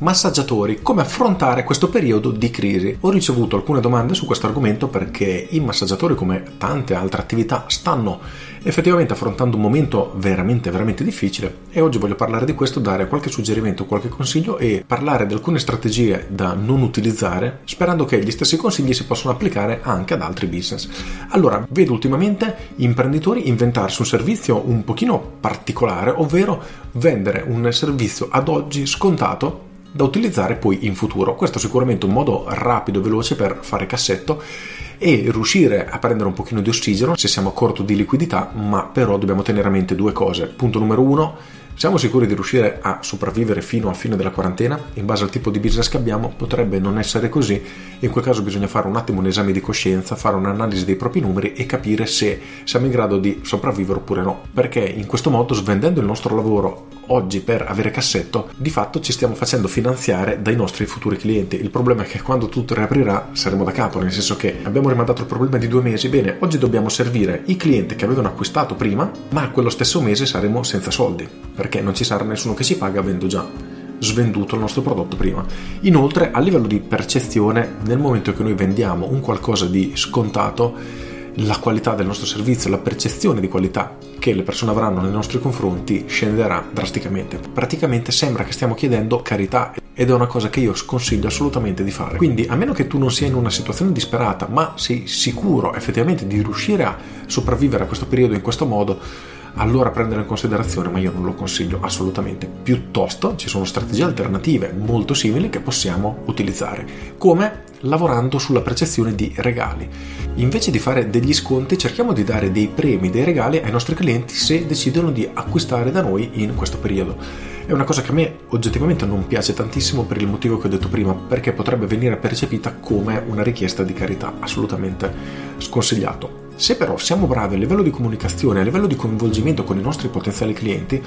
Massaggiatori, come affrontare questo periodo di crisi? Ho ricevuto alcune domande su questo argomento perché i massaggiatori, come tante altre attività, stanno effettivamente affrontando un momento veramente, veramente difficile e oggi voglio parlare di questo, dare qualche suggerimento, qualche consiglio e parlare di alcune strategie da non utilizzare, sperando che gli stessi consigli si possano applicare anche ad altri business. Allora, vedo ultimamente imprenditori inventarsi un servizio un pochino particolare, ovvero vendere un servizio ad oggi scontato da utilizzare poi in futuro. Questo è sicuramente un modo rapido e veloce per fare cassetto e riuscire a prendere un pochino di ossigeno se siamo a corto di liquidità, ma però dobbiamo tenere a mente due cose. Punto numero uno, siamo sicuri di riuscire a sopravvivere fino a fine della quarantena? In base al tipo di business che abbiamo potrebbe non essere così, in quel caso bisogna fare un attimo un esame di coscienza, fare un'analisi dei propri numeri e capire se siamo in grado di sopravvivere oppure no, perché in questo modo svendendo il nostro lavoro oggi per avere cassetto, di fatto ci stiamo facendo finanziare dai nostri futuri clienti. Il problema è che quando tutto riaprirà saremo da capo, nel senso che abbiamo rimandato il problema di due mesi, bene, oggi dobbiamo servire i clienti che avevano acquistato prima, ma quello stesso mese saremo senza soldi, perché non ci sarà nessuno che ci paga avendo già svenduto il nostro prodotto prima. Inoltre, a livello di percezione, nel momento che noi vendiamo un qualcosa di scontato, la qualità del nostro servizio, la percezione di qualità che le persone avranno nei nostri confronti scenderà drasticamente. Praticamente sembra che stiamo chiedendo carità ed è una cosa che io sconsiglio assolutamente di fare. Quindi, a meno che tu non sia in una situazione disperata, ma sei sicuro effettivamente di riuscire a sopravvivere a questo periodo in questo modo, allora prendere in considerazione, ma io non lo consiglio assolutamente. Piuttosto ci sono strategie alternative molto simili che possiamo utilizzare, come lavorando sulla percezione di regali. Invece di fare degli sconti, cerchiamo di dare dei premi, dei regali ai nostri clienti se decidono di acquistare da noi in questo periodo. È una cosa che a me oggettivamente non piace tantissimo per il motivo che ho detto prima, perché potrebbe venire percepita come una richiesta di carità, assolutamente sconsigliato. Se però siamo bravi a livello di comunicazione, a livello di coinvolgimento con i nostri potenziali clienti,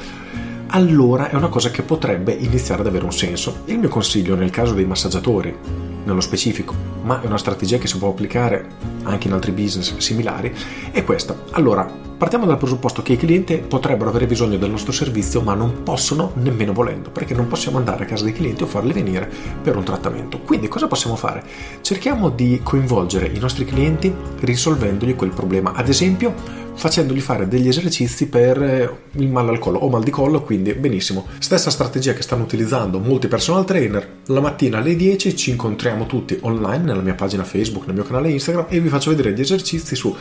allora è una cosa che potrebbe iniziare ad avere un senso. Il mio consiglio nel caso dei massaggiatori, nello specifico, ma è una strategia che si può applicare anche in altri business similari, è questa. Allora, Partiamo dal presupposto che i clienti potrebbero avere bisogno del nostro servizio ma non possono nemmeno volendo, perché non possiamo andare a casa dei clienti o farli venire per un trattamento. Quindi cosa possiamo fare? Cerchiamo di coinvolgere i nostri clienti risolvendogli quel problema, ad esempio facendogli fare degli esercizi per eh, il mal al collo o mal di collo, quindi benissimo. Stessa strategia che stanno utilizzando molti personal trainer. La mattina alle 10 ci incontriamo tutti online nella mia pagina Facebook, nel mio canale Instagram e vi faccio vedere gli esercizi su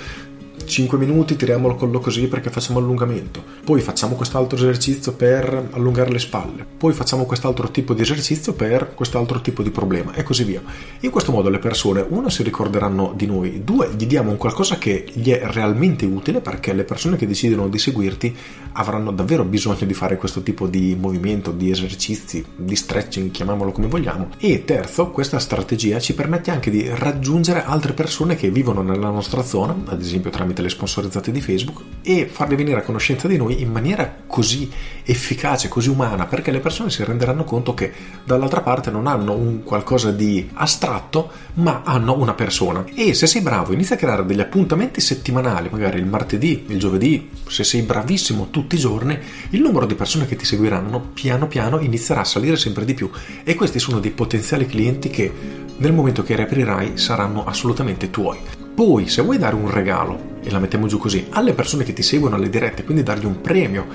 5 minuti tiriamo il collo così perché facciamo allungamento, poi facciamo quest'altro esercizio per allungare le spalle, poi facciamo quest'altro tipo di esercizio per quest'altro tipo di problema e così via. In questo modo le persone, uno, si ricorderanno di noi, due, gli diamo un qualcosa che gli è realmente utile perché le persone che decidono di seguirti avranno davvero bisogno di fare questo tipo di movimento, di esercizi, di stretching, chiamiamolo come vogliamo. E terzo, questa strategia ci permette anche di raggiungere altre persone che vivono nella nostra zona, ad esempio tramite le sponsorizzate di Facebook e farle venire a conoscenza di noi in maniera così efficace, così umana, perché le persone si renderanno conto che dall'altra parte non hanno un qualcosa di astratto, ma hanno una persona. E se sei bravo, inizia a creare degli appuntamenti settimanali, magari il martedì, il giovedì, se sei bravissimo tutti i giorni, il numero di persone che ti seguiranno piano piano inizierà a salire sempre di più e questi sono dei potenziali clienti che nel momento che riaprirai saranno assolutamente tuoi. Poi, se vuoi dare un regalo e la mettiamo giù così, alle persone che ti seguono alle dirette, quindi dargli un premio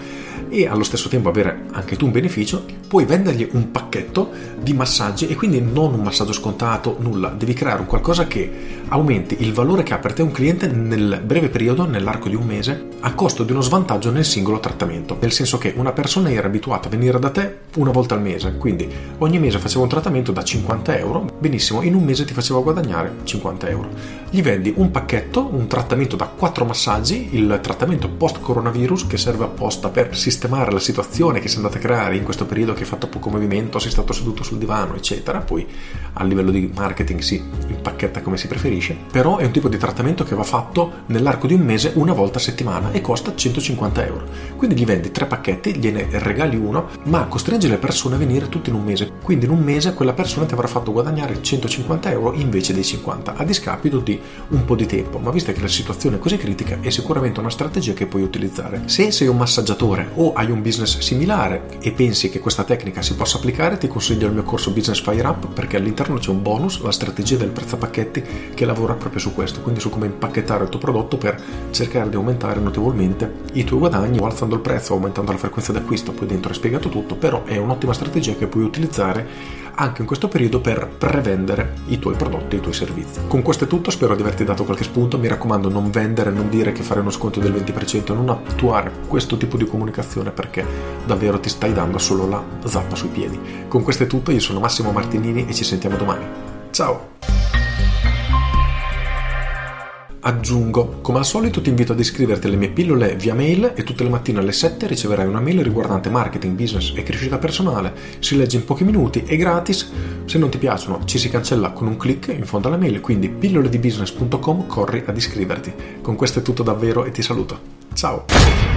e allo stesso tempo avere anche tu un beneficio, puoi vendergli un pacchetto di massaggi e quindi non un massaggio scontato, nulla, devi creare un qualcosa che aumenti il valore che ha per te un cliente nel breve periodo, nell'arco di un mese, a costo di uno svantaggio nel singolo trattamento, nel senso che una persona era abituata a venire da te una volta al mese, quindi ogni mese faceva un trattamento da 50 euro, benissimo, in un mese ti faceva guadagnare 50 euro. Gli vendi un pacchetto, un trattamento da quattro massaggi, il trattamento post-coronavirus che serve apposta per sistemare la situazione che si è andata a creare in questo periodo che hai fatto poco movimento, sei stato seduto sul divano, eccetera. Poi a livello di marketing si impacchetta come si preferisce, però è un tipo di trattamento che va fatto nell'arco di un mese una volta a settimana e costa 150 euro. Quindi gli vendi tre pacchetti, gliene regali uno, ma costringi le persone a venire tutti in un mese. Quindi in un mese quella persona ti avrà fatto guadagnare 150 euro invece dei 50, a discapito di un po' di tempo. Ma visto che la situazione così critica, è sicuramente una strategia che puoi utilizzare. Se sei un massaggiatore o hai un business similare e pensi che questa tecnica si possa applicare, ti consiglio il mio corso Business Fire Up perché all'interno c'è un bonus, la strategia del prezzo a pacchetti, che lavora proprio su questo, quindi su come impacchettare il tuo prodotto per cercare di aumentare notevolmente i tuoi guadagni o alzando il prezzo, aumentando la frequenza d'acquisto. Poi dentro è spiegato tutto, però è un'ottima strategia che puoi utilizzare anche in questo periodo per prevendere i tuoi prodotti e i tuoi servizi. Con questo è tutto, spero di averti dato qualche spunto, mi raccomando non vendere, non dire che fare uno sconto del 20%, non attuare questo tipo di comunicazione perché davvero ti stai dando solo la zappa sui piedi. Con questo è tutto, io sono Massimo Martinini e ci sentiamo domani. Ciao! Aggiungo, come al solito ti invito ad iscriverti alle mie pillole via mail e tutte le mattine alle 7 riceverai una mail riguardante marketing, business e crescita personale. Si legge in pochi minuti, è gratis, se non ti piacciono ci si cancella con un clic in fondo alla mail, quindi pilloledibusiness.com corri ad iscriverti. Con questo è tutto davvero e ti saluto. Ciao!